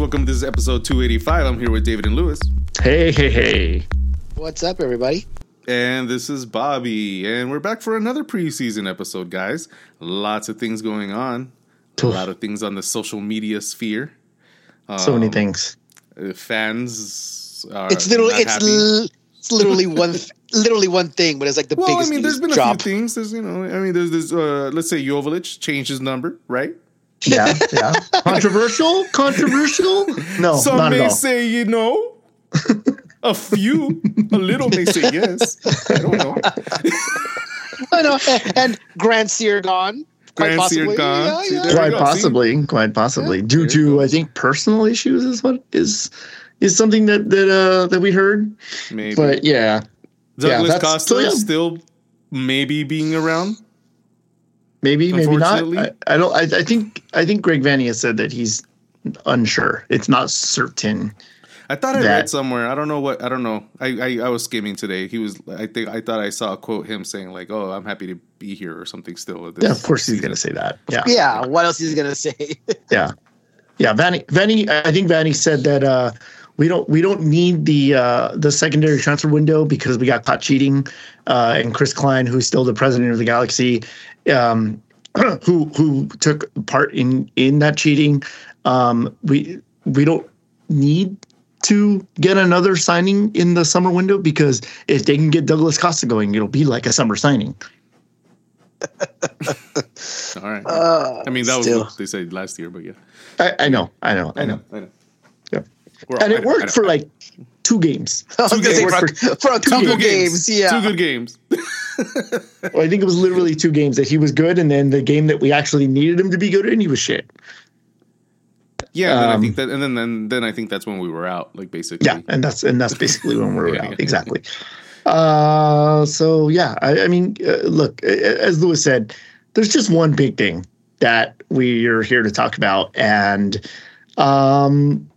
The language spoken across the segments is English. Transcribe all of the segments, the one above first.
House. to This episode 285. I'm here with David and Lewis. Hey, hey, hey. What's up, everybody? And this is Bobby. And we're back for another preseason episode, guys. Lots of things going on. A lot of things on the social media sphere. so many Um, things. uh, Fans are It's literally not it's happy. l- it's literally one th- literally one thing, but it's like the well, I biggest mean, there's news been a drop. few things. There's, you know, I mean, there's this. Uh, let's say Jovic changed his number, right? Yeah, yeah. Controversial? Controversial? No, Some not may at all. say, you know, a few, a little may say yes. I don't know. I know, and Grant Sear gone. Quite Grant Sear possibly. Yeah, yeah. quite possibly, quite possibly, due to. I think personal issues is what is is something that that uh that we heard. Maybe. But yeah, Douglas yeah, that's- Costa so, yeah. still maybe being around. Maybe maybe not. I, I don't. I, I think I think Greg Vanney has said that he's unsure. It's not certain. I thought I That- read somewhere. I don't know what. I don't know. I, I I was skimming today. He was. I think I thought I saw a quote him saying like, "Oh, I'm happy to be here" or something. Still, this Yeah, of course he's gonna say that. Yeah, Yeah, what else is he gonna say? yeah, yeah. Vanney, Vanney. I think Vanney said that uh, we don't we don't need the uh, the secondary transfer window because we got caught cheating, uh, and Chris Klein, who's still the president of the Galaxy, um, who who took part in in that cheating. Um, we we don't need to get another signing in the summer window because if they can get Douglas Costa going, it'll be like a summer signing. All right. Uh, I mean, that was what they said last year, but yeah. I, I know, I know, I know. I know. Yeah. We're And it I know, I worked know. for like two games. Two gonna games. for, for a Two couple good games, yeah. Two good games. Well, I think it was literally two games that he was good, and then the game that we actually needed him to be good in, he was shit. Yeah, and then I Um, think that, and then, then then I think that's when we were out, like basically. Yeah, and that's and that's basically when we were Yeah. out. Exactly. Uh, so yeah, I, I mean, uh, look, as Lewis said, there's just one big thing that we're here to talk about, and um,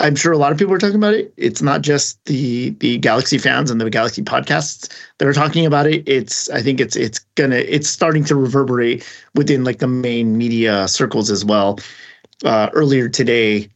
I'm sure a lot of people are talking about it. It's not just the the Galaxy fans and the Galaxy podcasts that are talking about it. It's I think it's it's gonna it's starting to reverberate within like the main media circles as well. Uh, earlier today,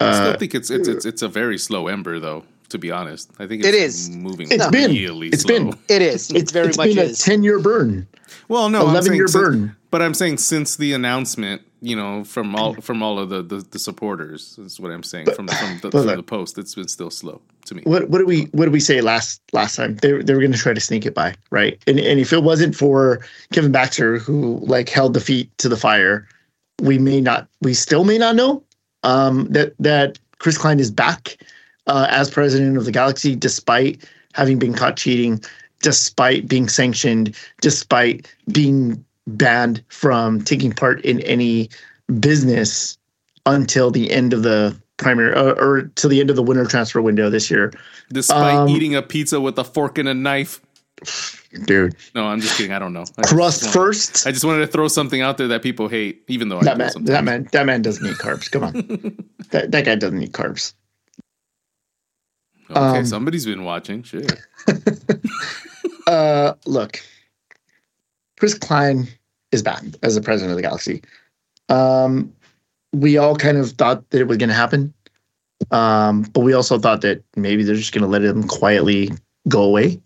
I still uh, think it's it's it's it's a very slow ember, though. To be honest, I think It it's moving. It's been. really It's slow. been. It is. It's very it's much been a 10 year burn, Well, no, I'm 11 year since- burn. But I'm saying since the announcement, you know, from all from all of the the, the supporters, is what I'm saying from from the, from the post. It's been still slow to me. What what did we what did we say last last time? They they were going to try to sneak it by, right? And and if it wasn't for Kevin Baxter who like held the feet to the fire, we may not we still may not know um that that Chris Klein is back uh, as president of the Galaxy despite having been caught cheating, despite being sanctioned, despite being banned from taking part in any business until the end of the primary uh, or till the end of the winter transfer window this year. Despite Um, eating a pizza with a fork and a knife. Dude, No, I'm just kidding. I don't know. I crust wanted- first. I just wanted to throw something out there that people hate, even though I That man, sometimes. that man, that man doesn't eat carbs. Come on, that that guy doesn't eat carbs. Okay, um, somebody's been watching. Shit. Uh, look, Chris Klein is back as the president of the Galaxy. Um, we all kind of thought that it was going to happen, um, but we also thought that maybe they're just going to let him quietly go away.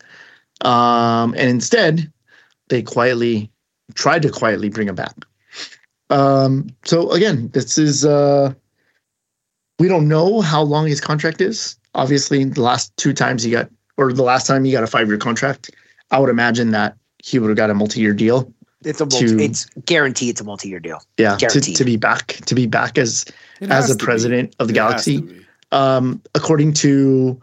Um, and instead, they quietly tried to quietly bring him back. Um, so again, this is uh, we don't know how long his contract is. Obviously, the last two times he got, or the last time he got a five-year contract, I would imagine that he would have got a multi-year deal. It's a multi, to- it's guaranteed. It's a multi-year deal. Yeah, to, Guaranteed. to be back, to be back as It as has the to be. president of the It Galaxy. Um, according to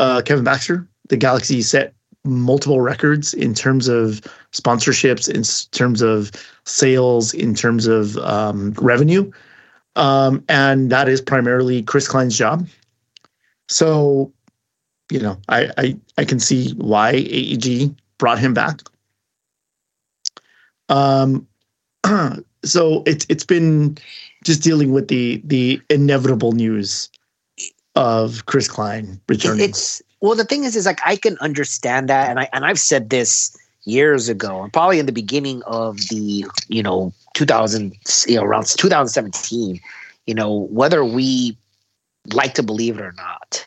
uh, Kevin Baxter, the Galaxy set multiple records in terms of sponsorships, in terms of sales, in terms of um, revenue, um, and that is primarily Chris Klein's job. So, you know, I I, I can see why AEG brought him back. Um, so it's it's been just dealing with the the inevitable news of Chris Klein returning. It's well, the thing is, is like I can understand that, and I and I've said this years ago, and probably in the beginning of the you know 2000, you know around 2017, you know, whether we like to believe it or not,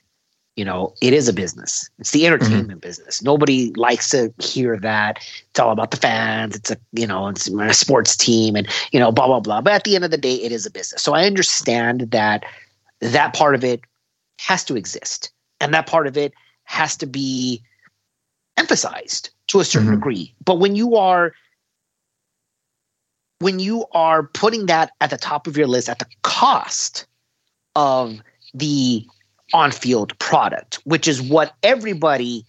you know, it is a business. It's the entertainment mm-hmm. business. Nobody likes to hear that. It's all about the fans. It's a, you know, it's a sports team and, you know, blah, blah, blah. But at the end of the day, it is a business. So I understand that that part of it has to exist. And that part of it has to be emphasized to a certain mm-hmm. degree. But when you are when you are putting that at the top of your list at the cost of the on-field product, which is what everybody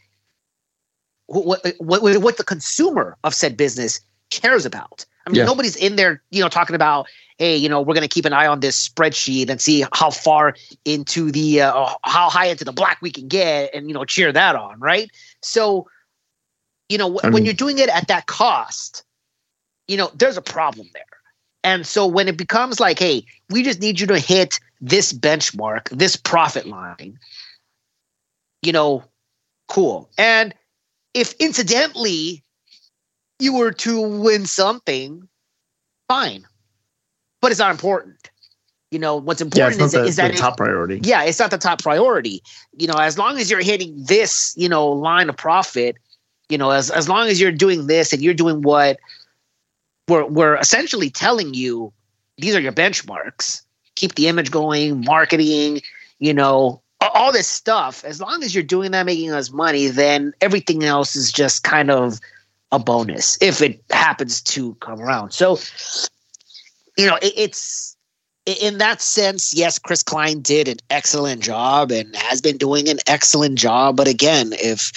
what, what, what the consumer of said business cares about. I mean, yeah. nobody's in there, you know, talking about, hey, you know, we're going to keep an eye on this spreadsheet and see how far into the, uh, how high into the black we can get, and you know, cheer that on, right? So, you know, w- mean, when you're doing it at that cost, you know, there's a problem there. And so when it becomes like, hey, we just need you to hit this benchmark, this profit line, you know, cool. And if incidentally you were to win something, fine. But it's not important. You know, what's important yeah, is, the, is that the top priority. Yeah, it's not the top priority. You know, as long as you're hitting this, you know, line of profit, you know, as as long as you're doing this and you're doing what we're we're essentially telling you these are your benchmarks. Keep the image going, marketing, you know, all this stuff. As long as you're doing that, making us money, then everything else is just kind of a bonus if it happens to come around. So, you know, it, it's in that sense, yes, Chris Klein did an excellent job and has been doing an excellent job. But again, if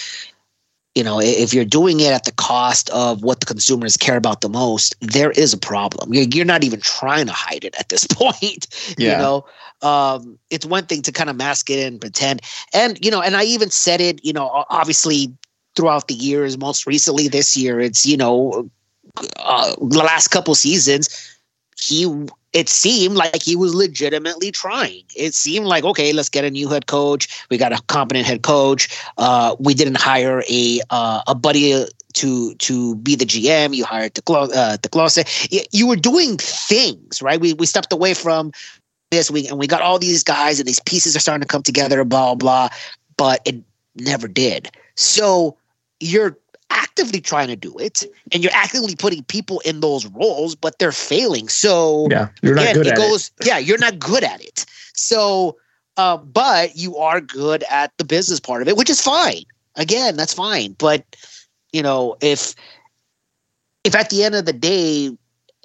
you know if you're doing it at the cost of what the consumers care about the most there is a problem. You're, not even trying to hide it at this point yeah. you know? Um, it's one thing to kind of mask it and pretend. And you know and i even said it you know obviously throughout the years most recently this year it's you know uh, the last couple seasons he it seemed like he was legitimately trying. It seemed like okay, let's get a new head coach. We got a competent head coach. Uh, we didn't hire a uh, a buddy to to be the GM. You hired the uh, the close. You were doing things right. We we stepped away from this. We and we got all these guys and these pieces are starting to come together. Blah blah, but it never did. So you're actively trying to do it and you're actively putting people in those roles but they're failing. So yeah you're not again, good it at goes it. yeah you're not good at it. So uh, but you are good at the business part of it which is fine. Again that's fine but you know if if at the end of the day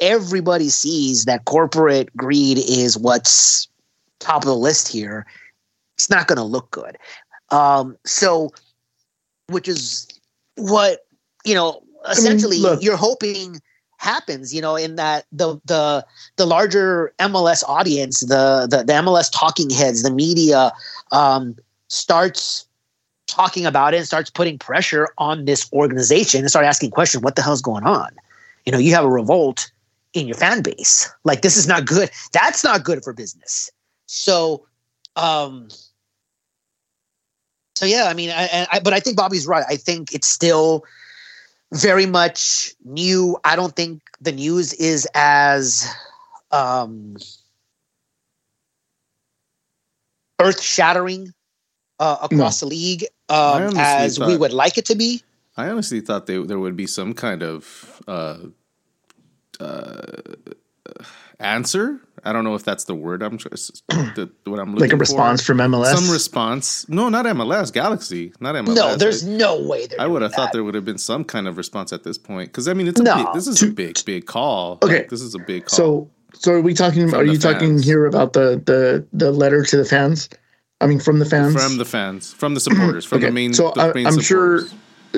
everybody sees that corporate greed is what's top of the list here it's not going to look good. Um so which is what you know essentially I mean, you're hoping happens you know in that the the the larger mls audience the the, the mls talking heads the media um starts talking about it and starts putting pressure on this organization and start asking questions what the hell's going on? You know you have a revolt in your fan base. Like this is not good. That's not good for business. So um so yeah, I mean, I, I, but I think Bobby's right. I think it's still very much new. I don't think the news is as um, earth shattering uh, across no. the league um, as thought, we would like it to be. I honestly thought they, there would be some kind of uh, uh, answer I don't know if that's the word I'm the, what I'm looking like a response for. from MLS. Some response. No, not MLS. Galaxy. Not MLS. No, there's I, no way. I would have thought there would have been some kind of response at this point because I mean it's a no. big, this is to, a big big call. Okay, like, this is a big call. So so are we talking? Are you fans. talking here about the the the letter to the fans? I mean, from the fans. From the fans. From the supporters. From okay. the main. So the main I'm sure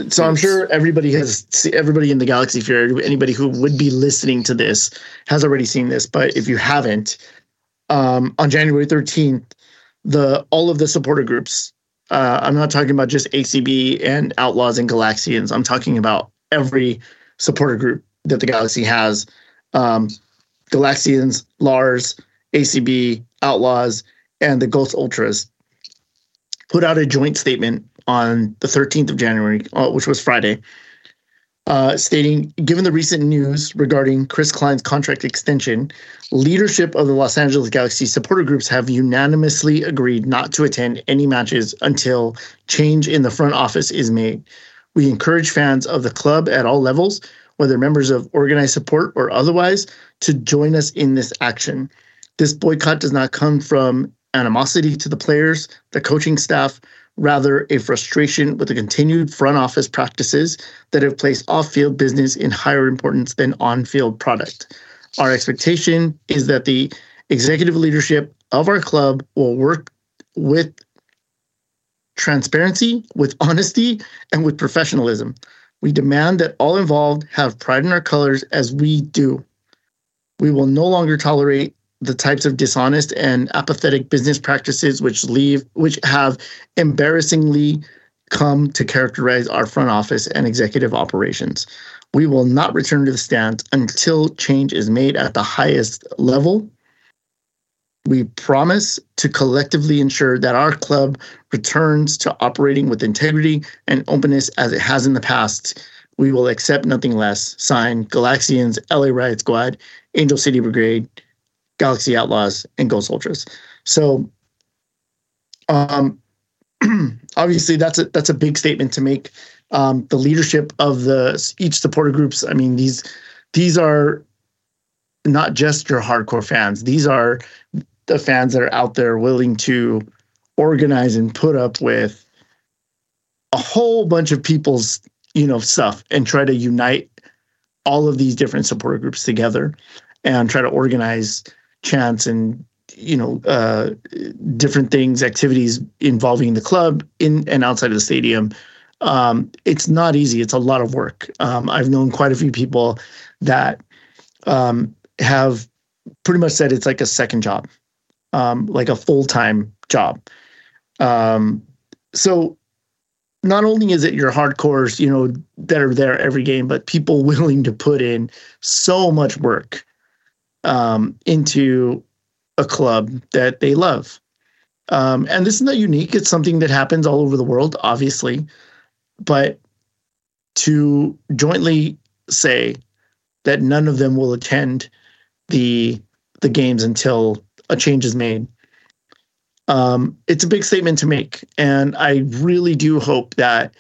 so I'm sure everybody has everybody in the Galaxy Fair, anybody who would be listening to this has already seen this. But if you haven't, um, on January 13th, the all of the supporter groups. Uh, I'm not talking about just ACB and Outlaws and Galaxians. I'm talking about every supporter group that the Galaxy has. Um, Galaxians, Lars, ACB, Outlaws, and the Ghost Ultras put out a joint statement on the 13th of January, uh, which was Friday, uh, stating, given the recent news regarding Chris Klein's contract extension, leadership of the Los Angeles Galaxy supporter groups have unanimously agreed not to attend any matches until change in the front office is made. We encourage fans of the club at all levels, whether members of organized support or otherwise, to join us in this action. This boycott does not come from animosity to the players, the coaching staff, rather a frustration with the continued front office practices that have placed off-field business in higher importance than on-field product. Our expectation is that the executive leadership of our club will work with transparency, with honesty, and with professionalism. We demand that all involved have pride in our colors as we do. We will no longer tolerate the types of dishonest and apathetic business practices which leave which have embarrassingly come to characterize our front office and executive operations. We will not return to the stands until change is made at the highest level. We promise to collectively ensure that our club returns to operating with integrity and openness as it has in the past. We will accept nothing less. Signed, Galaxians, LA Riot Squad, Angel City Brigade, Galaxy Outlaws, and Ghost Ultras. So, um, obviously, that's a that's a big statement to make. Um, the leadership of the each supporter groups. I mean, these these are not just your hardcore fans. These are the fans that are out there willing to organize and put up with a whole bunch of people's you know stuff and try to unite all of these different supporter groups together and try to organize chants and you know uh, different things activities involving the club in and outside of the stadium. Um, it's not easy. It's a lot of work. Um, i've known quite a few people that um, have pretty much said it's like a second job um, like a full-time job. Um, so not only is it your hardcores you know that are there every game but people willing to put in so much work um, into a club that they love. Um, and this is not unique. It's something that happens all over the world, obviously. But to jointly say that none of them will attend the the games until a change is made. Um, it's a big statement to make, and I really do hope that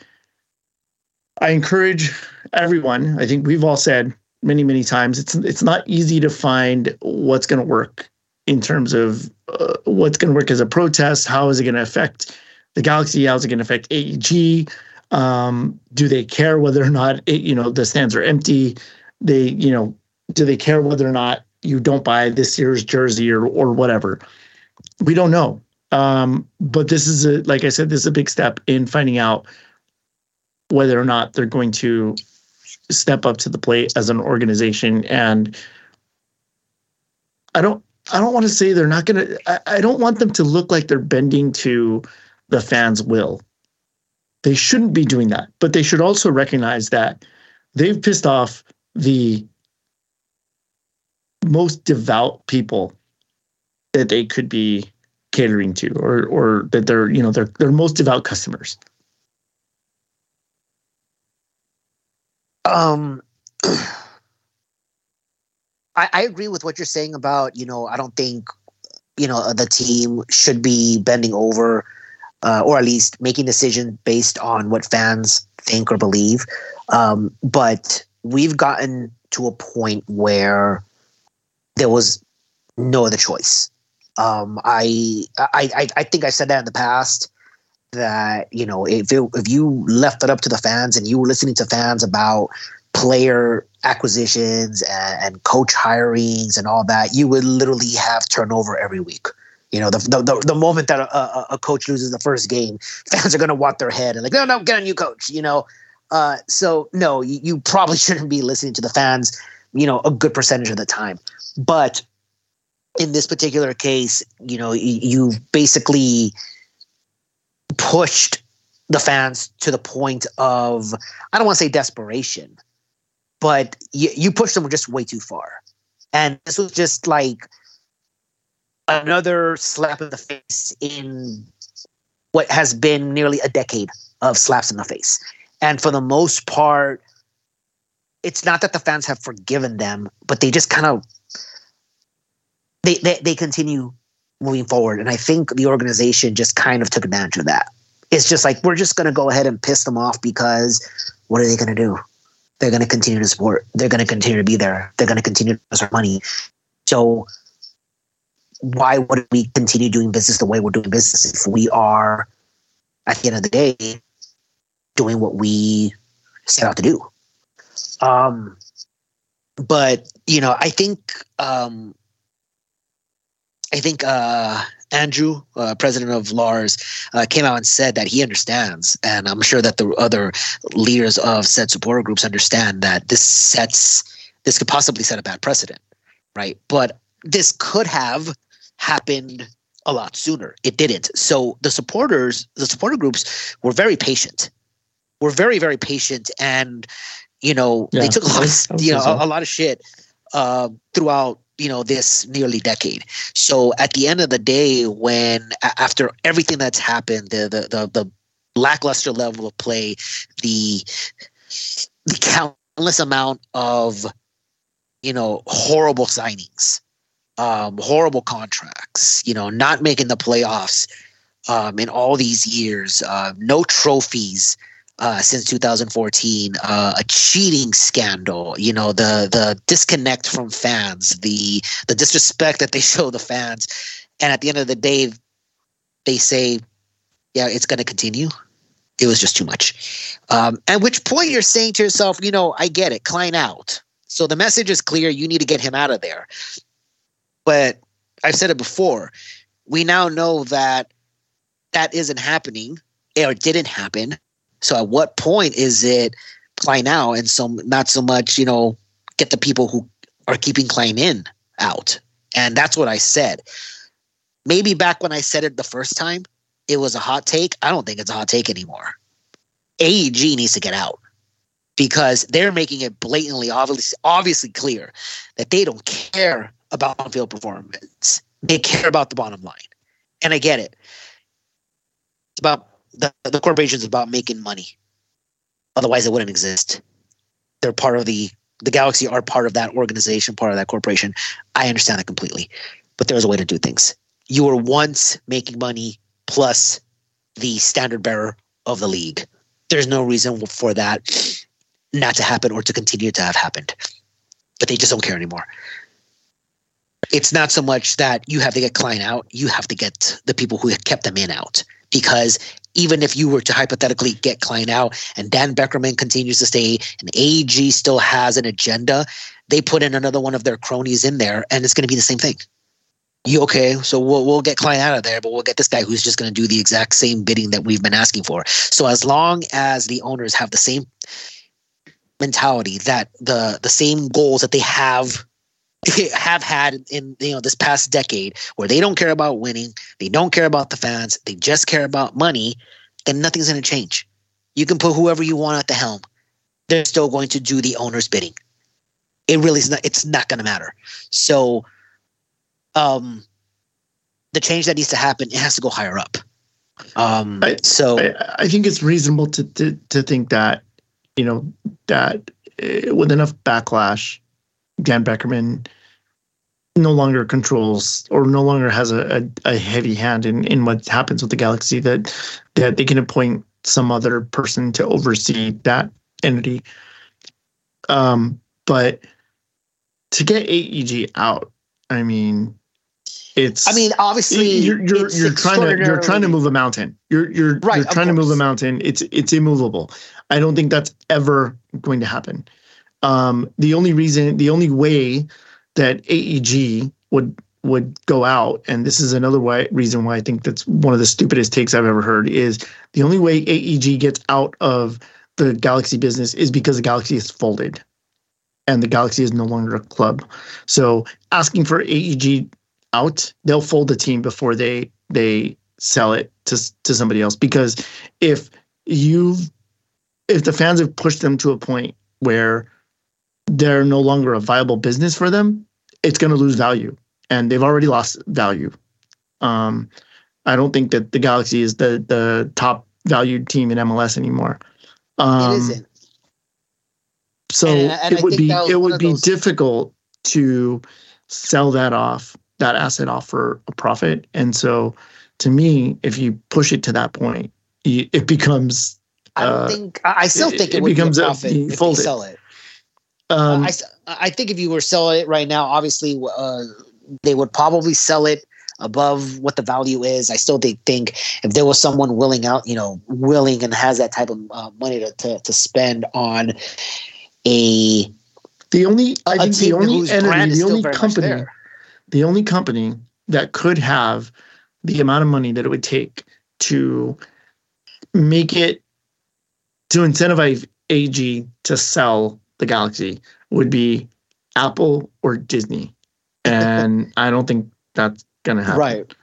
I encourage everyone. I think we've all said many many times it's it's not easy to find what's going to work in terms of uh, what's going to work as a protest how is it going to affect the galaxy how is it going to affect aeg um, do they care whether or not it, you know the stands are empty? They you know do they care whether or not you don't buy this year's jersey or or whatever? We don't know. Um, but this is a like i said this is a big step in finding out whether or not they're going to step up to the plate as an organization. And i don't i don't want to say they're not going to I, don't want them to look like they're bending to the fans will. They shouldn't be doing that but they should also recognize that they've pissed off the most devout people that they could be catering to or or that they're you know they're they're most devout customers Um, I, I agree with what you're saying about you know I don't think you know the team should be bending over uh, or at least making decisions based on what fans think or believe. Um, but we've gotten to a point where there was no other choice. Um, I, I I think I said that in the past that you know if it, if you left it up to the fans and you were listening to fans about player acquisitions and, and coach hirings and all that, you would literally have turnover every week. You know, the the, the moment that a, a, coach loses the first game, fans are going to walk their head and like, no, no, get a new coach. You know, uh, so no, you, you probably shouldn't be listening to the fans. You know, a good percentage of the time, but in this particular case, you know, you, you basically pushed the fans to the point of I don't want to say desperation, but you, you pushed them just way too far. And this was just like another slap in the face in what has been nearly a decade of slaps in the face. And for the most part, it's not that the fans have forgiven them, but they just kind of they, they they continue moving forward. And I think the organization just kind of took advantage of that. It's just like we're just gonna go ahead and piss them off because what are they gonna do? They're gonna continue to support. They're gonna continue to be there. They're gonna continue to our money. So why would we continue doing business the way we're doing business if we are at the end of the day doing what we set out to do? Um, but you know, I think um, I think uh, Andrew, uh, president of Lars, uh, came out and said that he understands, and I'm sure that the other leaders of said supporter groups understand that this sets this could possibly set a bad precedent, right? But this could have happened a lot sooner. It didn't. So the supporters, the supporter groups, were very patient. Were very very patient, and you know Yeah, they took a lot, of, you know, so. a, a lot of shit uh, throughout you know this nearly decade. So at the end of the day, when after everything that's happened, the the the, the lackluster level of play, the the countless amount of you know horrible signings, um, horrible contracts, you know, not making the playoffs um, in all these years, uh, no trophies uh, since 2014, uh, a cheating scandal, you know, the the disconnect from fans, the the disrespect that they show the fans, and at the end of the day, they say, "Yeah, it's going to continue." It was just too much. Um, at which point you're saying to yourself, you know, I get it, Klein out. So the message is clear. You need to get him out of there. But I've said it before. We now know that that isn't happening or didn't happen. So at what point is it Klein out and so not so much, you know, get the people who are keeping Klein in out? And that's what I said. Maybe back when I said it the first time, it was a hot take. I don't think it's a hot take anymore. AEG needs to get out because they're making it blatantly obviously obviously clear that they don't care about on-field performance. They care about the bottom line. And I get it. It's about the, the is about making money. Otherwise it wouldn't exist. They're part of the the Galaxy are part of that organization, part of that corporation. I understand that completely. But there's a way to do things. You were once making money plus the standard bearer of the league. There's no reason for that not to happen or to continue to have happened. But they just don't care anymore. It's not so much that you have to get Klein out, you have to get the people who kept them in out. Because even if you were to hypothetically get Klein out and Dan Beckerman continues to stay and AEG still has an agenda, they put in another one of their cronies in there and it's going to be the same thing. You okay? So we'll we'll get Klein out of there, but we'll get this guy who's just going to do the exact same bidding that we've been asking for. So as long as the owners have the same mentality that the the same goals that they have have had in you know this past decade where they don't care about winning they don't care about the fans they just care about money then nothing's going to change. You can put whoever you want at the helm. They're still going to do the owner's bidding. It really is not it's not going to matter. So um the change that needs to happen it has to go higher up. Um I- so I, I think it's reasonable to, to to think that you know that uh, with enough backlash, Dan Beckerman no longer controls or no longer has a, a, a heavy hand in, in what happens with the galaxy that that they can appoint some other person to oversee that entity. Um, but to get AEG out, I mean, it's i mean obviously you're you're, you're trying to you're trying to move a mountain. You're you're Right, you're trying to move a mountain. It's it's immovable. I don't think that's ever going to happen. Um, the only reason, the only way that AEG would would go out, and this is another reason why I think that's one of the stupidest takes I've ever heard, is the only way AEG gets out of the Galaxy business is because the Galaxy is folded, and the Galaxy is no longer a club. So asking for AEG out, they'll fold the team before they they sell it to to somebody else. Because if you've if the fans have pushed them to a point where they're no longer a viable business for them, it's going to lose value, and they've already lost value. Um, I don't think that the Galaxy is the the top valued team in MLS anymore. Um, it isn't So And- and I it would be it would be difficult to sell that off that asset off for a profit. And so to me, if you push it to that point, it becomes I don't Uh, think. I still think it, it would becomes be a- a profit you if it. sell it. Um, I, I think if you were selling it right now, obviously uh, they would probably sell it above what the value is. I still think, if there was someone willing out, you know, willing and has that type of uh, money to, to to spend on a the only I think the only entity, the only company, the only company that could have the amount of money that it would take to make it to incentivize AG to sell the Galaxy would be Apple or Disney, and I don't think that's gonna happen. Right.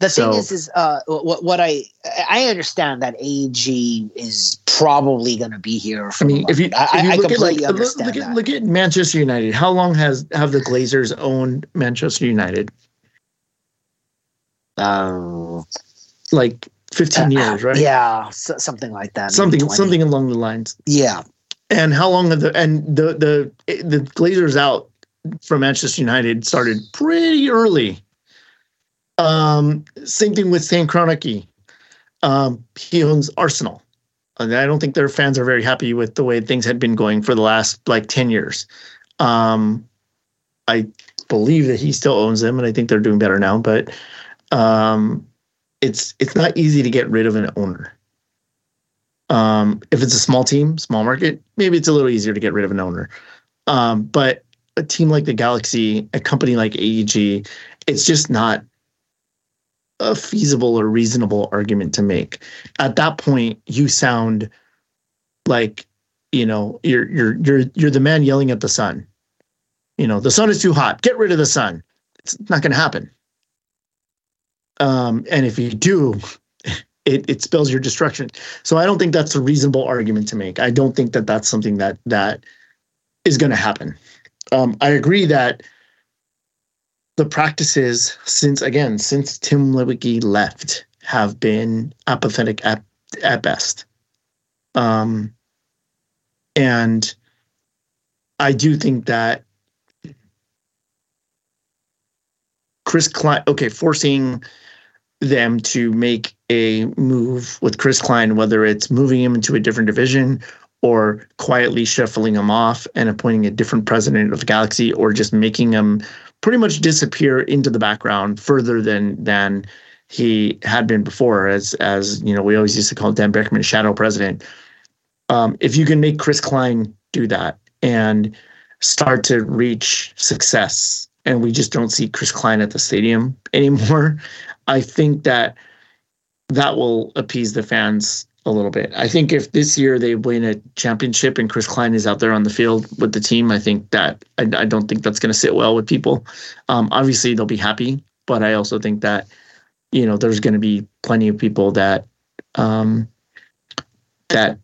The So- thing is, is uh, what what I I understand that AG is probably going to be here. For I mean, if you, I, if you I look at like completely look, understand look at that. look at Manchester United. How long has have the Glazers owned Manchester United? Um, Like fifteen years, right? Yeah, so, something like that. something something along the lines. Yeah, And how long have the and the the the Glazers out from Manchester United started pretty early. Um, same thing with Stan Kroenke. Um, he owns Arsenal. And I don't think their fans are very happy with the way things had been going for the last like 10 years. Um, I believe that he still owns them and I think they're doing better now, but um, it's it's not easy to get rid of an owner. Um, if it's a small team, small market, maybe it's a little easier to get rid of an owner. Um, but a team like the Galaxy, a company like AEG, it's just not a feasible or reasonable argument to make. At that point, you sound like you know you're you're you're you're the man yelling at the sun. You know the sun is too hot. Get rid of the sun. It's not going to happen. Um, and if you do, it it spells your destruction. So I don't think that's a reasonable argument to make. I don't think that that's something that that is going to happen. Um, I agree that the practices since again since Tim Leiweke left have been apathetic at at best. Um, and I do think that Chris Klein, okay, forcing them to make a move with Chris Klein, whether it's moving him into a different division or quietly shuffling him off and appointing a different president of the Galaxy, or just making him pretty much disappear into the background further than than he had been before. As as you know, we always used to call Dan Beckerman shadow president. Um, if you can make Chris Klein do that and start to reach success, and we just don't see Chris Klein at the stadium anymore, I think that that will appease the fans a little bit. I think if this year they win a championship and Chris Klein is out there on the field with the team, I think that I, I don't think that's going to sit well with people. Um, obviously, they'll be happy, but I also think that you know there's going to be plenty of people that um, that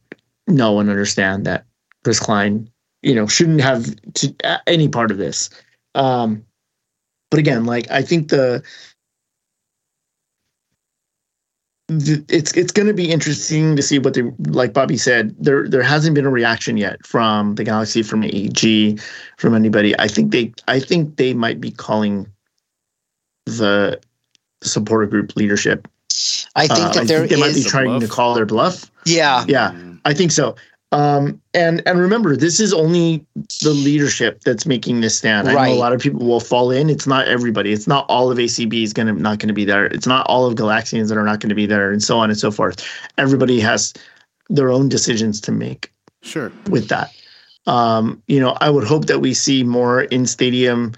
know and understand that Chris Klein, you know, shouldn't have to, any part of this. Um, but again, like I think the- it's it's going to be interesting to see what they like Bobby said there there hasn't been a reaction yet from the galaxy from AEG from anybody I think they I think they might be calling the supporter group leadership I think Uh, that there they might be is. trying to call their bluff yeah, yeah. I think so um and and remember this is only the leadership that's making this stand. I know Right. a lot of people will fall in. It's not everybody. It's not all of ACB is going to not going to be there. It's not all of Galaxians that are not going to be there and so on and so forth. Everybody has their own decisions to make Sure. with that. Um you know I would hope that we see more in stadium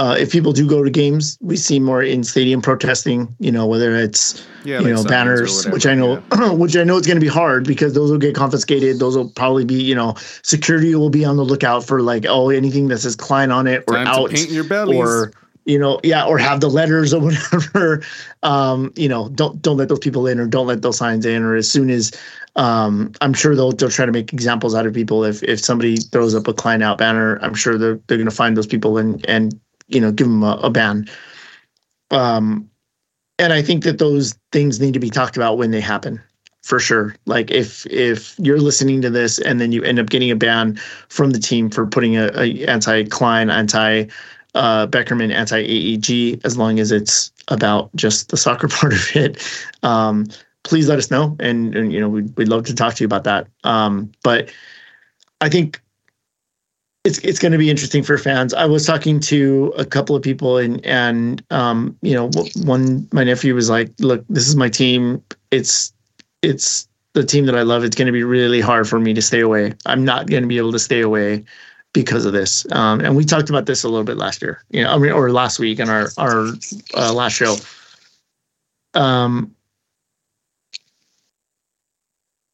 uh, if people do go to games, we see more in stadium protesting. You know, whether it's Yeah. you like know banners whatever, which i know yeah. which i know it's going to be hard because those will get confiscated those will probably be you know security will be on the lookout for like oh anything that says klein on it or Time out paint your bellies. or you know yeah or have the letters or whatever um you know don't don't let those people in or don't let those signs in or as soon as um i'm sure they'll they'll try to make examples out of people if if somebody throws up a klein out banner i'm sure they're they're going to find those people and and you know give them a, a ban um and I think that those things need to be talked about when they happen. for sure. Like if if you're listening to this and then you end up getting a ban from the team for putting a, a anti Klein, anti uh, Beckerman, anti AEG, as long as it's about just the soccer part of it. Um, please let us know, and, and you know we'd, we'd love to talk to you about that. Um, but I think it's it's going to be interesting for fans. I was talking to a couple of people, and and um, you know, one my nephew was like, "Look, this is my team. It's it's the team that I love. It's going to be really hard for me to stay away. I'm not going to be able to stay away because of this." Um, and we talked about this a little bit last year, you know, I mean, or last week in our our uh, last show. Um,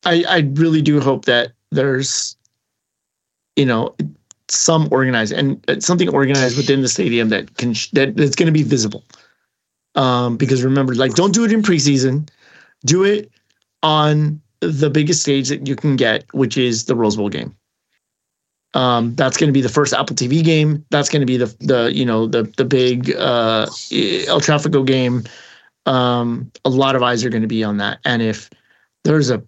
I I really do hope that there's, you know some organized and something organized within the stadium that can that that's going to be visible. Um, because remember, like, don't do it in preseason. Do it on the biggest stage that you can get, which is the Rose Bowl game. Um, that's going to be the first Apple TV game. That's going to be the the you know the the big uh, El Trafico game. Um, a lot of eyes are going to be on that, and if there's a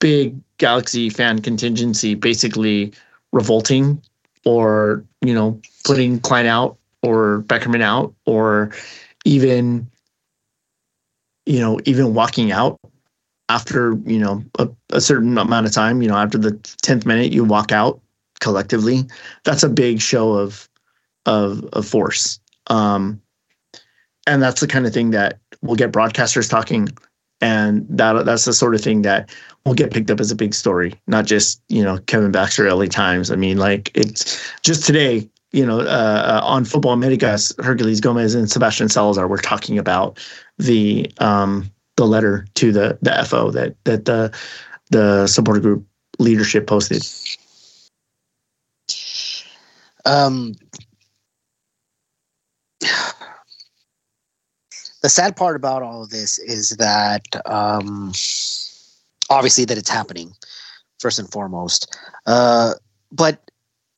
big Galaxy fan contingency, basically revolting or you know putting Klein out or Beckerman out or even you know even walking out after you know a, a, certain amount of time you know after the 10th minute you walk out collectively. That's a big show of of of force. Um and that's the kind of thing that will get broadcasters talking and that that's the sort of thing that will get picked up as a big story, not just you know Kevin Baxter, LA Times. I mean, like it's just today, you know, uh, uh, on Futbol Americas, Herculez Gomez and Sebastian Salazar were talking about the um, the letter to the the FO that that the the supporter group leadership posted. Um, the sad part about all of this is that um, obviously that it's happening first and foremost. Uh, but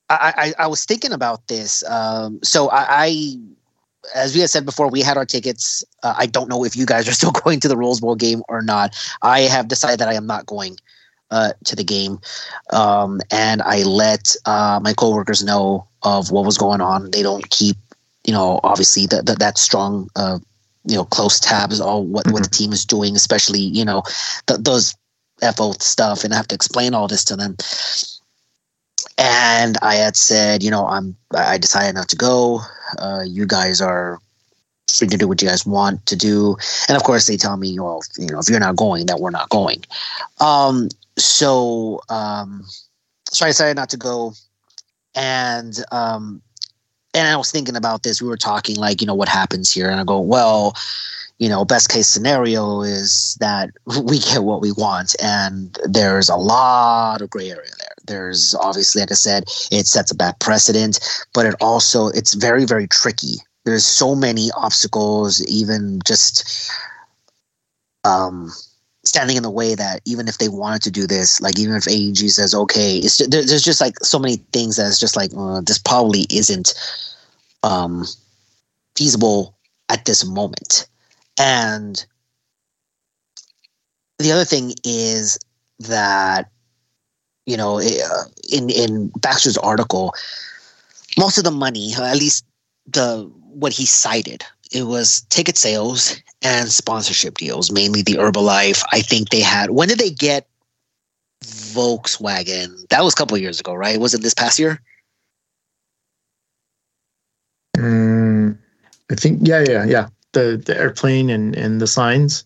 I, I, I, was thinking about this. Um, so I, I, as we had said before, we had our tickets. Uh, I don't know if you guys are still going to the Rose Bowl game or not. I have decided that I am not going uh, to the game, um, and I let uh, my coworkers know of what was going on. They don't keep, you know, obviously that that, that strong uh, you know close tabs on what, what the mm-hmm. team is doing, especially you know th- those FO stuff, and I have to explain all this to them. And I had said, you know, I'm I decided not to go. Uh, you guys are free to do what you guys want to do. And of course, they tell me, well, you know, if you're not going, that we're not going. Um, so, um, so I decided not to go. And um, and I was thinking about this. We were talking like, you know, what happens here, and I go, well, you know, best case scenario is that we get what we want, and there's a lot of gray area there. There's obviously, like I said, it sets a bad precedent, but it also it's very very tricky. There's so many obstacles, even just um standing in the way that even if they wanted to do this, like even if AEG says okay, it's just, there's just like so many things that it's just like uh, this probably isn't um, feasible at this moment. And the other thing is that you know uh, in in Baxter's article, most of the money, at least the what he cited, it was ticket sales and sponsorship deals, mainly the Herbalife. I think they had. When did they get Volkswagen? That was a couple years ago, right? Was it this past year? Mm, I think yeah, yeah, yeah. The the airplane and and the signs.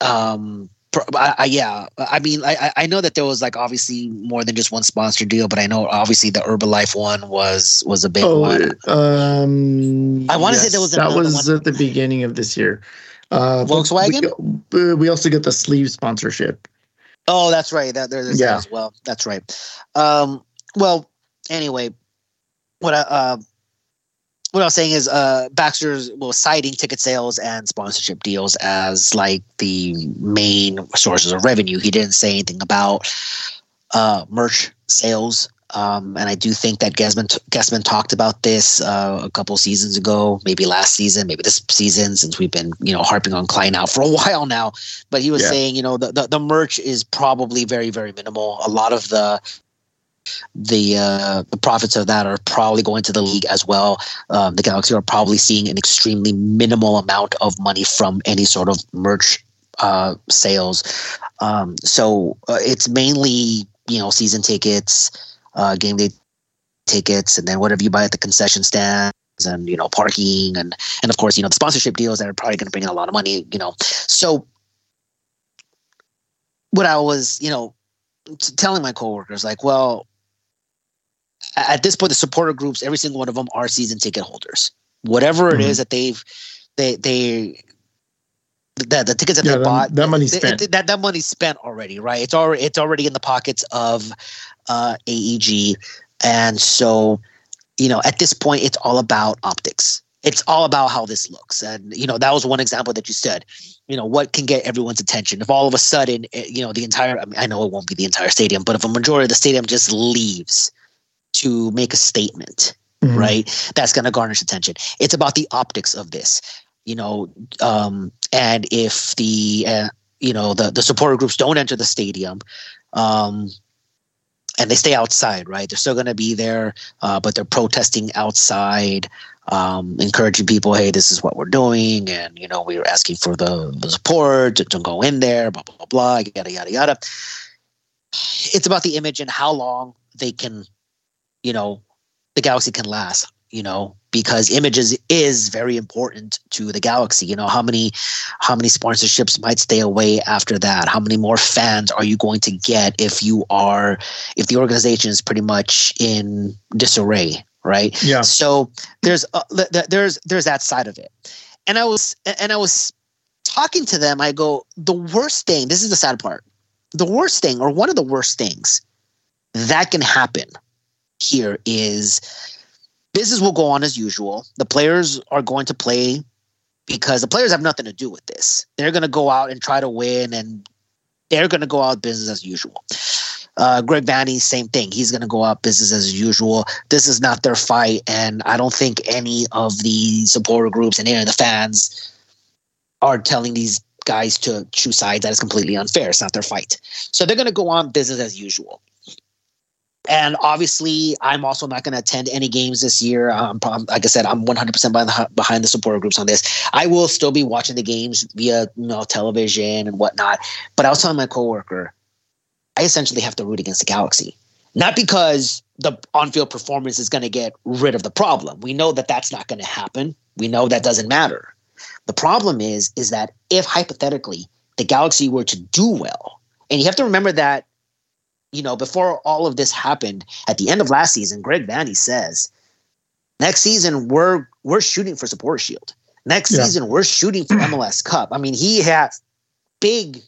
Um. I, I, yeah, I mean, I I know that there was like obviously more than just one sponsor deal, but I know obviously the Herbalife one was was a big oh, one. Um, I want to yes, say there was that was one. at the beginning of this year. Uh, Volkswagen. We, we, also get the sleeve sponsorship. Oh, that's right. That there's yeah. as well. That's right. Um, well, anyway, what I, uh, what I was saying is uh, Baxter's was citing ticket sales and sponsorship deals as like the main sources of revenue. He didn't say anything about uh, merch sales Um, and I do think that Gesman Gesman talked about this uh, a couple seasons ago, maybe last season, maybe this season, since we've been you know harping on Klein out for a while now. But he was yeah. saying, you know, the, the, the merch is probably very very minimal. A lot of the the uh, the profits of that are probably going to the league as well. Um, the Galaxy are probably seeing an extremely minimal amount of money from any sort of merch uh, sales. Um, so uh, it's mainly you know season tickets, uh, game day tickets, and then whatever you buy at the concession stands and you know parking and and of course you know the sponsorship deals that are probably going to bring in a lot of money. You know, so what I was you know telling my coworkers like, well, at this point, the supporter groups, every single one of them are season ticket holders. Whatever it mm-hmm. is that they've they they the, the tickets that yeah, they that, bought that money spent. it, that that money's spent already right? It's already it's already in the pockets of uh, AEG and so you know at this point it's all about optics. It's all about how this looks. And you know that was one example that you said you know what can get everyone's attention? If all of a sudden eh, you know the entire I, mean, I know it won't be the entire stadium but if a majority of the stadium just leaves to make a statement mm-hmm. right that's going to garnish attention it's about the optics of this you know, um, and if the uh, you know the the supporter groups don't enter the stadium, um, and they stay outside, right? They're still going to be there, uh, but they're protesting outside, um, encouraging people, hey, this is what we're doing, and you know, we are asking for the, the support to, to go in there, blah blah blah blah, yada yada yada. It's about the image and how long they can, you know, the galaxy can last you know because images is very important to the galaxy. You know how many how many sponsorships might stay away after that? How many more fans are you going to get if you are if the organization is pretty much in disarray right? Yeah. So there's uh, there's there's that side of it. And i was and i was talking to them i go the worst thing this is the sad part the worst thing or one of the worst things that can happen here is business will go on as usual. The players are going to play because the players have nothing to do with this. They're going to go out and try to win, and they're going to go out business as usual. Uh, Greg Vanney, same thing. He's going to go out business as usual. This is not their fight, and I don't think any of the supporter groups and any of the fans are telling these guys to choose sides. That is completely unfair. It's not their fight. So they're going to go on business as usual. And obviously, I'm also not going to attend any games this year. Um, like I said, I'm 100% behind the, behind the supporter groups on this. I will still be watching the games via you know television and whatnot. But I was telling my coworker, I essentially have to root against the Galaxy, not because the on-field performance is going to get rid of the problem. We know that that's not going to happen. We know that doesn't matter. The problem is, is that if hypothetically the Galaxy were to do well, and you have to remember that you know, before all of this happened, at the end of last season, Greg Vanney says, next season we're we're shooting for supporter shield. Next yeah. season we're shooting for MLS Cup. I mean, he has big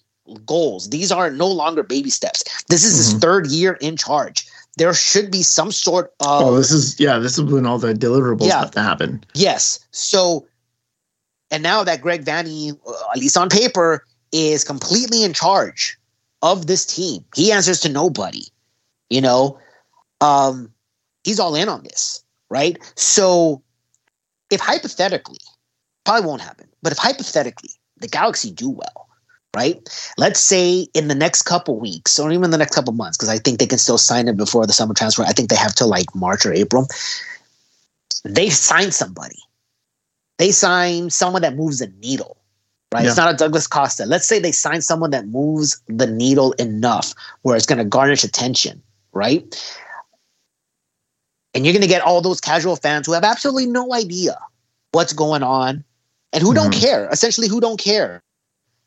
goals. These are no longer baby steps. This is mm-hmm. his third year in charge. There should be some sort of Oh, this is yeah, this is when all the deliverables yeah. have to happen. Yes. So and now that Greg Vanney, uh, at least on paper, is completely in charge of this team. He answers to nobody. You know, um, he's all in on this, right? So, if hypothetically, probably won't happen, but if hypothetically the Galaxy do well, right? Let's say in the next couple weeks, or even the next couple months, because I think they can still sign it before the summer transfer. I think they have to like March or April. They sign somebody. They sign someone that moves a needle right? Yeah. It's not a Douglas Costa. Let's say they sign someone that moves the needle enough where it's going to garnish attention, right? And you're going to get all those casual fans who have absolutely no idea what's going on and who mm-hmm. don't care, essentially, who don't care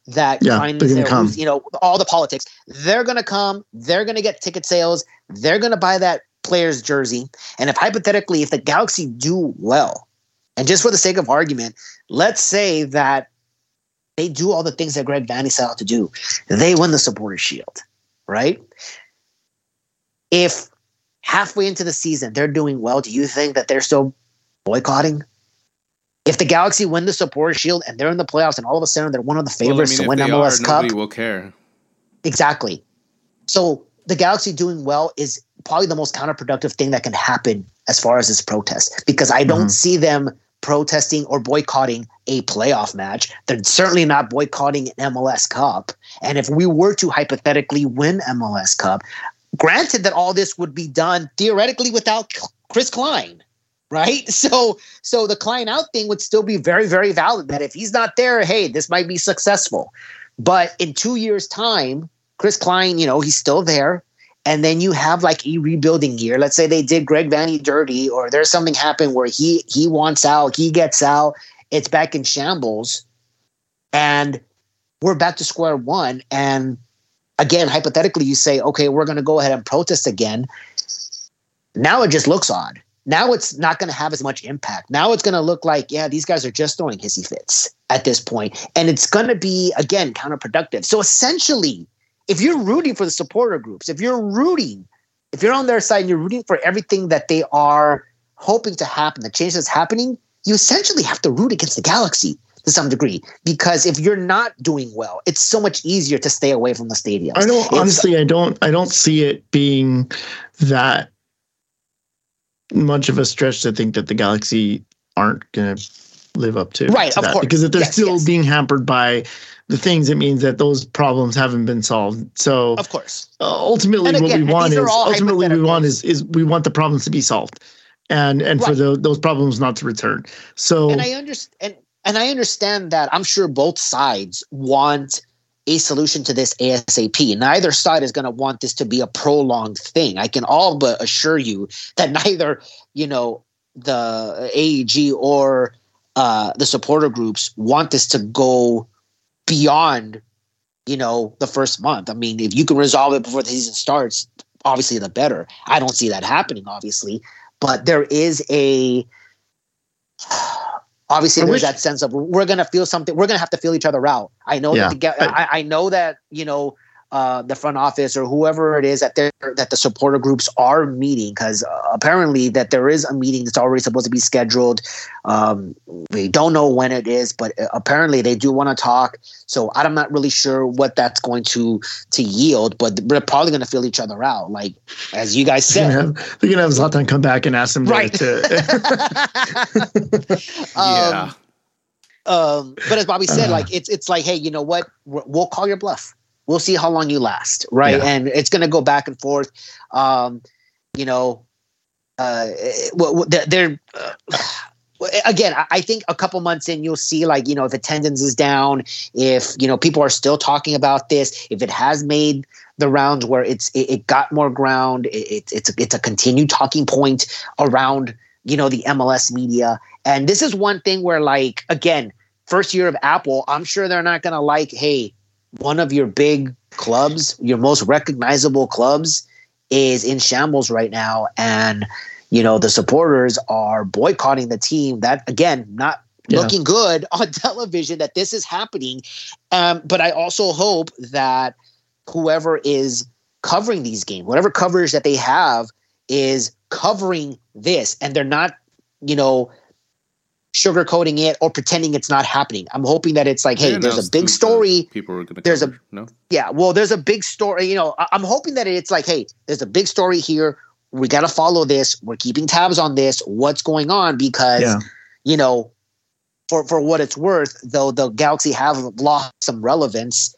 that yeah, they're gonna come. you know, all the politics. They're going to come, they're going to get ticket sales, they're going to buy that player's jersey. And if hypothetically, if the Galaxy do well, and just for the sake of argument, let's say that they do all the things that Greg Vanney set out to do. They win the supporter shield, right? If halfway into the season they're doing well, do you think that they're still boycotting? If the Galaxy win the supporter shield and they're in the playoffs and all of a sudden they're one of the favorites well, I mean, to win MLS are, Cup, nobody will care. Exactly. So the Galaxy doing well is probably the most counterproductive thing that can happen as far as this protest because I don't Mhm. see them protesting or boycotting a playoff match. They're certainly not boycotting an MLS Cup. And if we were to hypothetically win MLS Cup, granted that all this would be done theoretically without Chris Klein, right? So so the Klein out thing would still be very very valid that if he's not there, hey, this might be successful. But in 2 years time, Chris Klein, you know, he's still there and then you have like a rebuilding year. Let's say they did Greg Vanney dirty, or there's something happen where he he wants out, he gets out, it's back in shambles, and we're back to square one. And again, hypothetically, you say, okay, we're going to go ahead and protest again. Now it just looks odd. Now it's not going to have as much impact. Now it's going to look like, yeah, these guys are just throwing hissy fits at this point, and it's going to be again counterproductive. So essentially, if you're rooting for the supporter groups, if you're rooting, if you're on their side and you're rooting for everything that they are hoping to happen, the change that's happening, you essentially have to root against the galaxy to some degree because if you're not doing well, it's so much easier to stay away from the stadium. I don't It's- honestly. I don't. I don't see it being that much of a stretch to think that the Galaxy aren't going to live up to Right, to of that. course. because if they're Yes, still yes. being hampered by the things, it means that those problems haven't been solved. So of course. uh, ultimately, And what we want is ultimately we want is is we want the problems to be solved, and and for Right. the, those problems not to return. So and I understand and, and I understand that I'm sure both sides want a solution to this ASAP. Neither side is going to want this to be a prolonged thing. I can all but assure you that neither, you know, the AEG or uh, the supporter groups want this to go beyond, you know, the first month. I mean, if you can resolve it before the season starts, obviously the better. I don't see that happening, obviously, but there is a obviously I there's wish- that sense of we're gonna feel something we're gonna have to feel each other out i know Yeah. that the, I, I know that you know uh, the front office or whoever it is that they that the supporter groups are meeting because uh, apparently that there is a meeting that's already supposed to be scheduled um, we don't know when it is but uh, apparently they do want to talk so i'm not really sure what that's going to to yield but they're probably going to feel each other out like as you guys said gonna have they're gonna have Zlatan come back and ask him Right. to yeah. um, but as Bobby said, Uh. like it's it's like, hey, you know what? We're- We'll call your bluff. We'll see how long you last, right? Yeah. And it's going to go back and forth. Um, you know, uh, they're, uh, again. I- think a couple months in, you'll see like you know if attendance is down, if you know people are still talking about this, if it has made the rounds where it's it, it got more ground, it, it's it's a continued talking point around you know the MLS media. And this is one thing where, like, again, first year of Apple, I'm sure they're not going to like, hey, one of your big clubs, your most recognizable clubs, is in shambles right now. And, you know, the supporters are boycotting the team. That, again, not Yeah. looking good on television that this is happening. Um, but I also hope that whoever is covering these games, whatever coverage that they have, is covering this and they're not, you know, sugarcoating it or pretending it's not happening. I'm hoping that it's like, hey, They there's a big story. People are going to. There's a- no. Yeah, well, there's a big story. You know, I- I'm hoping that it's like, hey, there's a big story here. We got to follow this. We're keeping tabs on this. What's going on? Because Yeah. you know, for for what it's worth, though the Galaxy have lost some relevance,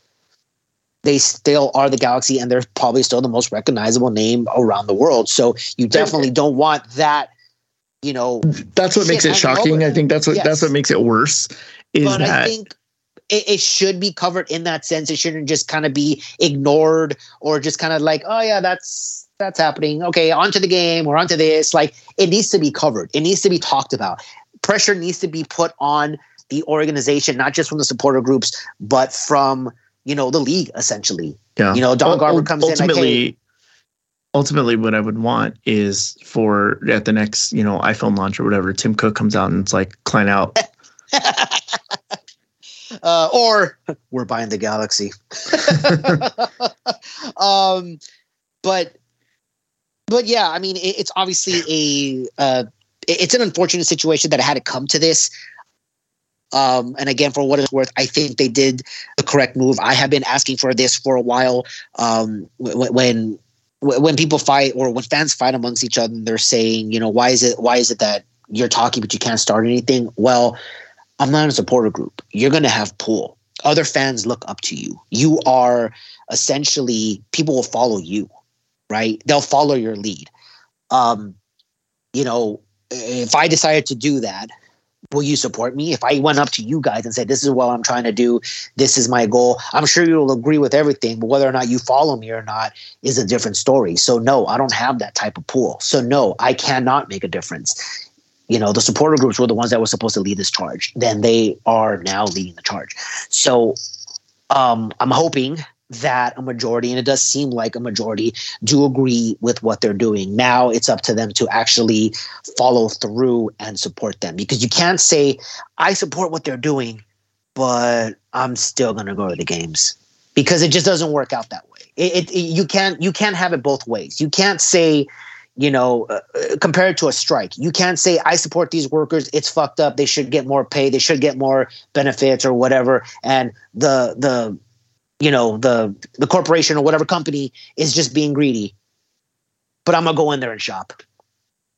they still are the Galaxy, and they're probably still the most recognizable name around the world. So you definitely eh don't want that. You know, that's what makes it shocking. I think that's what Yes. that's what makes it worse. Is but that I think it, it should be covered in that sense. It shouldn't just kind of be ignored or just kind of like, oh yeah, that's that's happening. Okay, onto the game or onto this. Like it needs to be covered. It needs to be talked about. Pressure needs to be put on the organization, not just from the supporter groups, but from you know the league essentially. yeah. You know, Don Garber comes in like, ultimately, hey, ultimately, what I would want is for at the next, you know, iPhone launch or whatever, Tim Cook comes out and it's like Klein out. uh, or we're buying the Galaxy. um, but but yeah, I mean, it, it's obviously a uh, it- it's an unfortunate situation that it had to come to this. Um, and again, for what it's worth, I think they did the correct move. I have been asking for this for a while. Um, when wh- when people fight or when fans fight amongst each other, they're saying, you know, why is it why is it that you're talking but you can't start anything? Well, I'm not in a supporter group. You're gonna have pull. Other fans look up to you. You are essentially people will follow you, right? They'll follow your lead. Um, you know, if I decided to do that, will you support me? If I went up to you guys and said, This is what I'm trying to do, this is my goal, I'm sure you'll agree with everything, but whether or not you follow me or not is a different story. So, no, I don't have that type of pool. So, no, I cannot make a difference. You know, the supporter groups were the ones that were supposed to lead this charge. Then they are now leading the charge. So, um, I'm hoping that a majority, and it does seem like a majority, do agree with what they're doing. Now it's up to them to actually follow through and support them because you can't say, I support what they're doing, but I'm still going to go to the games because it just doesn't work out that way. It, it, it you can't you can't have it both ways. You can't say you know, uh, it to a strike. You can't say I support these workers. It's fucked up. They should get more pay. They should get more benefits or whatever. And the the you know the the corporation or whatever company is just being greedy but i'm gonna go in there and shop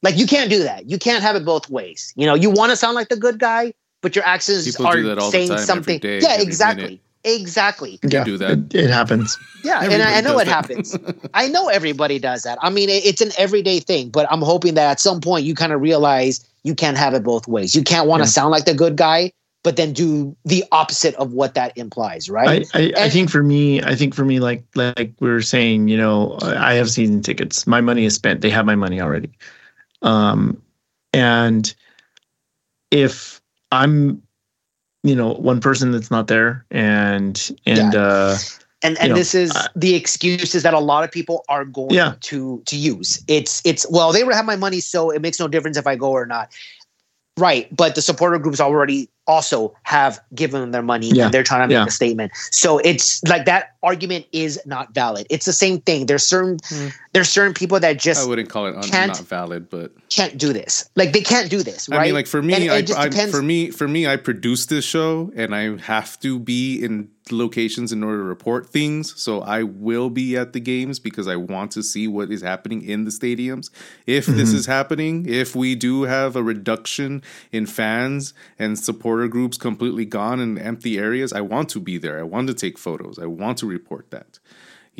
like you can't do that you can't have it both ways you know you want to sound like the good guy but your actions People are saying time, something day, yeah exactly minute. exactly You yeah, do that. It, it happens. yeah and I, I know does it that. happens i know everybody does that i mean it, it's an everyday thing but i'm hoping that at some point you kind of realize you can't have it both ways you can't want to Yeah. sound like the good guy but then do the opposite of what that implies right I, I, I think for me, I think for me, like like we were saying, you know, I have season tickets. My money is spent. They have my money already. Um, and if I'm, you know, one person that's not there, and and uh, and and know, this is the excuses that a lot of people are going Yeah. to to use it's it's well they have my money so it makes no difference if i go or not right but the supporter groups already also have given them their money Yeah. and they're trying to make Yeah. a statement so it's like that argument is not valid it's the same thing there's certain Hmm. There's certain people that just I wouldn't call it un- Can't- not valid, but can't do this like they can't do this right I mean, like for me, And I, I, for me, for me, I produce this show, and I have to be in locations in order to report things. So I will be at the games because I want to see what is happening in the stadiums. If this mm-hmm. is happening, if we do have a reduction in fans and supporter groups completely gone and empty areas, I want to be there. I want to take photos. I want to report that.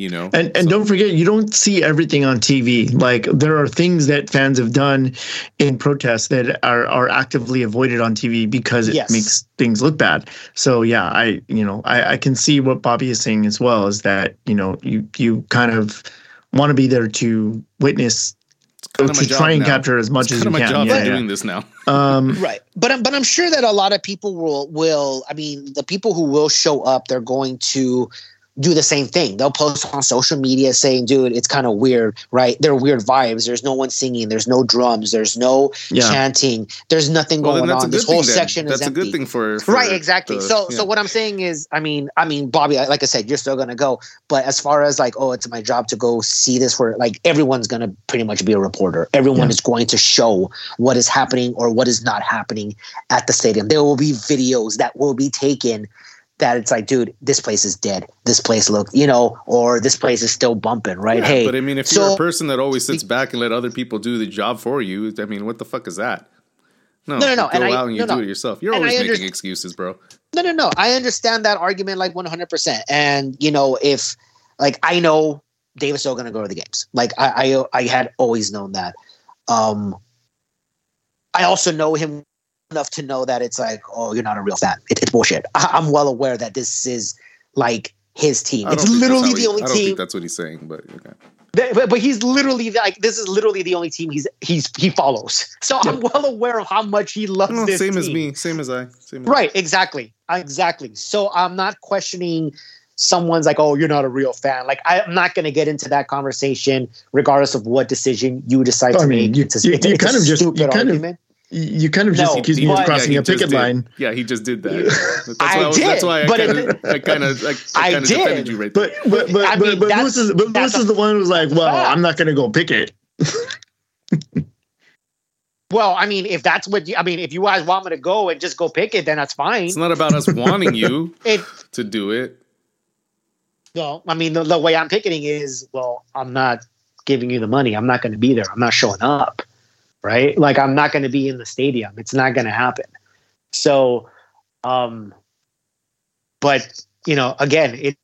You know, And and So- don't forget, you don't see everything on TV. Like there are things that fans have done in protests that are are actively avoided on TV because it Yes. makes things look bad. So yeah, I you know I, I can see what Bobby is saying as well. Is that you know you you kind of want to be there to witness kinda to try and now. capture as much it's as kind you of my can. job Yeah, doing this now. Um, right but I'm, but i'm sure that a lot of people will will i mean the people who will show up they're going to do the same thing. They'll post on social media saying dude it's kind of weird right? There are weird vibes. There's no one singing. There's no drums. There's no yeah. chanting. There's nothing Well, going on. Good this whole thing. Then. section That's is a good thing for, for right exactly. the- so yeah. so what i'm saying is i mean i mean bobby like i said you're still gonna go. But as far as like oh it's my job to go see this where like everyone's gonna pretty much be a reporter. Everyone Yeah. is going to show what is happening or what is not happening at the stadium. There will be videos that will be taken that it's like dude this place is dead this place look you know or this place is still bumping right Yeah, hey but I mean, if so- you're a person that always sits back and let other people do the job for you, I mean, what the fuck is that? No, No, no, no, and I- and you no, do it yourself. You're always making excuses, bro. No, no, no. I understand that argument like 100%. And, you know, if, like, I know Davis is still going to go to the games. Like, I, I, I had always known that. Um, I also know him enough to know that it's like, oh, you're not a real fan. It, it's bullshit. I, I'm well aware that this is like his team. It's don't think that's literally the he- only I don't team. think that's what he's saying, but okay. But, but, but he's literally like this is literally the only team he's he's he follows. So I'm well aware of how much he loves No, this same as me, same as I, same as Right, exactly. Exactly. So I'm not questioning someone's like, oh, you're not a real fan. Like I'm not going to get into that conversation, regardless of what decision you decide I to mean, make. you- it's a, you- it's you it's a kind of just- you stupid kind of- argument. You kind of just No, accused me of crossing he a picket did. line. Yeah, he just did that. That's I why I was, That's why I but kind of, I kind of, I, I I kind defended did, you right there. But but but I but, mean, but that's- Moose is but that's Moose is the one who was like, well, fact. I'm not going to go picket. Well, I mean, if that's what you, I mean, if you guys want me to go and just go pick it, then that's fine. it's not about us wanting you It, to do it. well, I mean, the, the way I'm picketing is, well, I'm not, giving you the money, I'm not going to be there. I'm not showing up, right? Like I'm not going to be in the stadium. It's not going to happen. So, um, but you know, again, it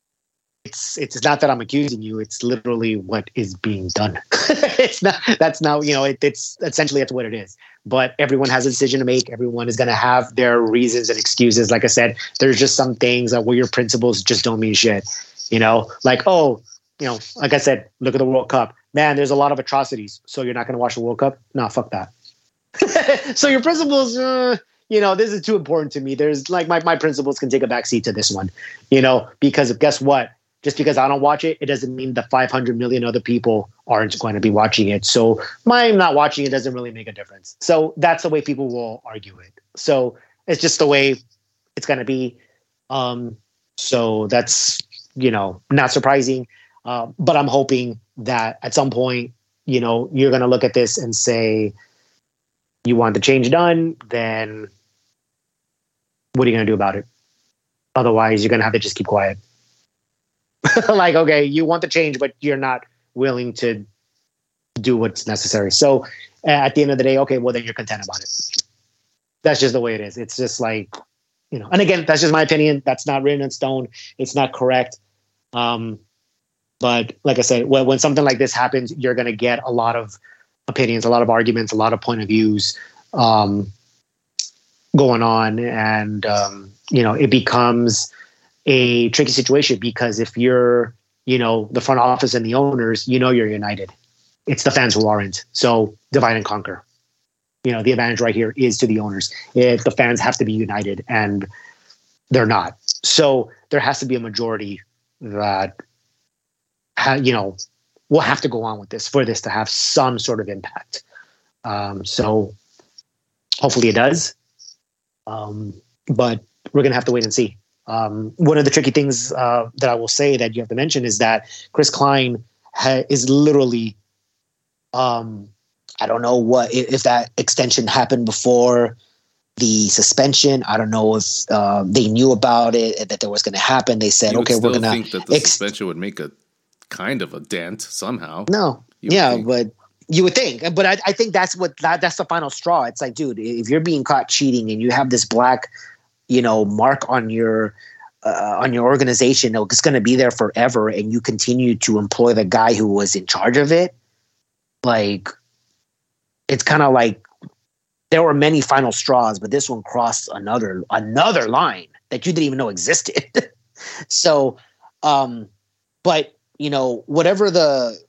it's it's not that I'm accusing you. It's literally what is being done. it's not. That's now you know. It, it's essentially that's what it is. But everyone has a decision to make. Everyone is going to have their reasons and excuses. Like I said, there's just some things that where your principles just don't mean shit. You know, like oh, you know, like I said, look at the World Cup. Man, there's a lot of atrocities. So you're not going to watch the World Cup? No, fuck that. so your principles. Uh, you know, this is too important to me. There's like my, my principles can take a backseat to this one, you know, because guess what? Just because I don't watch it, it doesn't mean the 500 million other people aren't going to be watching it. So my not watching it doesn't really make a difference. So that's the way people will argue it. So it's just the way it's going to be. Um, so that's, you know, not surprising. Uh, but I'm hoping that at some point, you know, you're going to look at this and say, you want the change done, then what are you going to do about it? Otherwise, you're going to have to just keep quiet. like, okay, you want the change, but you're not willing to do what's necessary. So at the end of the day, okay, well, then you're content about it. That's just the way it is. It's just like, you know, and again, that's just my opinion. That's not written in stone. It's not correct. Um, but like I said, when, when something like this happens, you're going to get a lot of opinions, a lot of arguments, a lot of point of views. Um, going on. And um, you know it becomes a tricky situation because if you're you know the front office and the owners you know you're united. It's the fans who aren't so divide and conquer. You know the advantage right here is to the owners. If the fans have to be united and they're not. So there has to be a majority that ha- you know we'll have to go on with this for this to have some sort of impact um, so hopefully it does um, but we're going to have to wait and see. Um, one of the tricky things uh, that I will say that you have to mention is that Chris Klein ha- is literally, um, I don't know what if that extension happened before the suspension. I don't know if uh, they knew about it that there was going to happen. They said, "Okay, we're going to think that the ex- suspension would make a kind of a dent somehow." No, yeah, think. but you would think, but I, I think that's what that, that's the final straw. It's like, dude, if you're being caught cheating and you have this black, you know, mark on your uh, on your organization, it's going to be there forever, and you continue to employ the guy who was in charge of it. Like, it's kind of like there were many final straws, but this one crossed another another line that you didn't even know existed. so, um, but you know, whatever the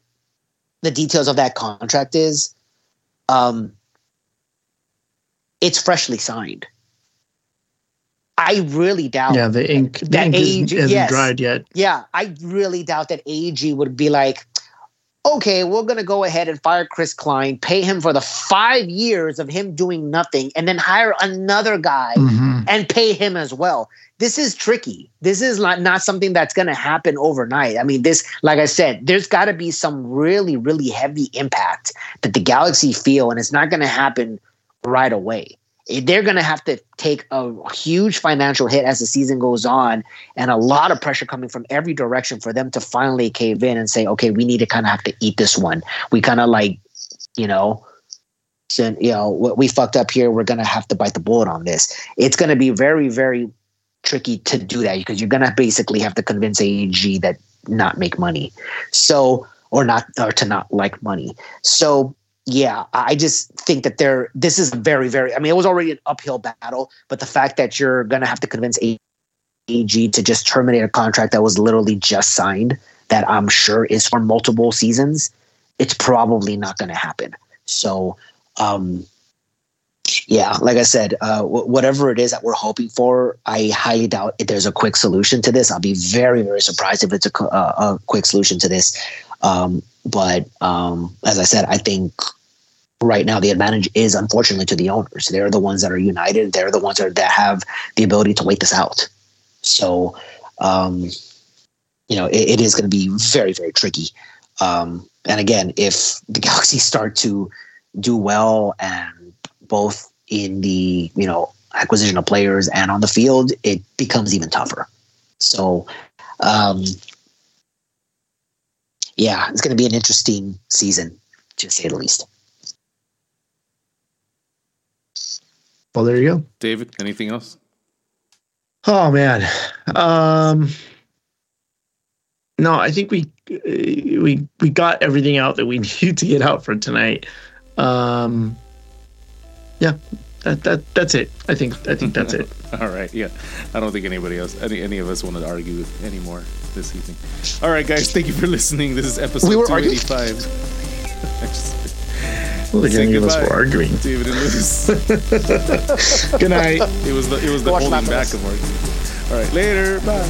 the details of that contract is, um, it's freshly signed. I really doubt. Yeah, the ink, the ink AG, isn't, yes, dried yet. Yeah, I really doubt that AEG would be like, okay, we're going to go ahead and fire Chris Klein, pay him for the five years of him doing nothing, and then hire another guy mm-hmm. and pay him as well this is tricky. This is not, not something that's going to happen overnight. I mean, this, like I said, there's got to be some really, really heavy impact that the Galaxy feel, and it's not going to happen right away. They're going to have to take a huge financial hit as the season goes on, and a lot of pressure coming from every direction for them to finally cave in and say, okay, we need to kind of have to eat this one. We kind of like, you know, you know, we fucked up here. We're going to have to bite the bullet on this. It's going to be very, very tricky to do that because you're gonna basically have to convince AEG that not make money. So or not or to not like money. So yeah, I just think that there this is very, very I mean it was already an uphill battle, but the fact that you're gonna have to convince AEG to just terminate a contract that was literally just signed that I'm sure is for multiple seasons, it's probably not gonna happen. So um yeah, like I said, uh, w- whatever it is that we're hoping for, I highly doubt if there's a quick solution to this. I'll be very, very surprised if it's a, uh, a quick solution to this. Um, but um, as I said, I think right now the advantage is unfortunately to the owners. They're the ones that are united. They're the ones that, are, that have the ability to wait this out. So, um, you know, it, it is going to be very, very tricky. Um, and again, if the Galaxy start to do well and both in the you know acquisition of players and on the field, it becomes even tougher. So, um, yeah, it's going to be an interesting season, to say the least. Well, there you go. David, anything else? Oh man. Um No, I think we we we got everything out that we need to get out for tonight. Um Yeah, that that that's it. I think I think that's it. All right, yeah. I don't think anybody else, any any of us, want to argue anymore this evening. All right, guys, thank you for listening. This is episode We two eighty five. Well, the Say gang of us goodbye. were arguing. David and Lewis. Good night. It was the it was the Watch holding back of arguing. All right, later. Bye.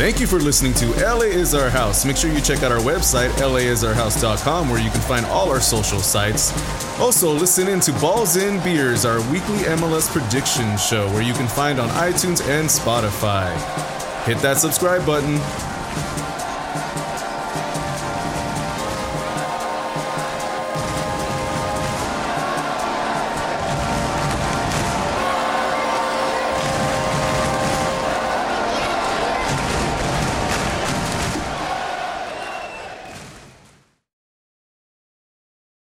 Thank you for listening to LA is Our House. Make sure you check out our website, laisourhouse.com, where you can find all our social sites. Also, listen in to Balls in Beers, our weekly MLS prediction show, where you can find on iTunes and Spotify. Hit that subscribe button.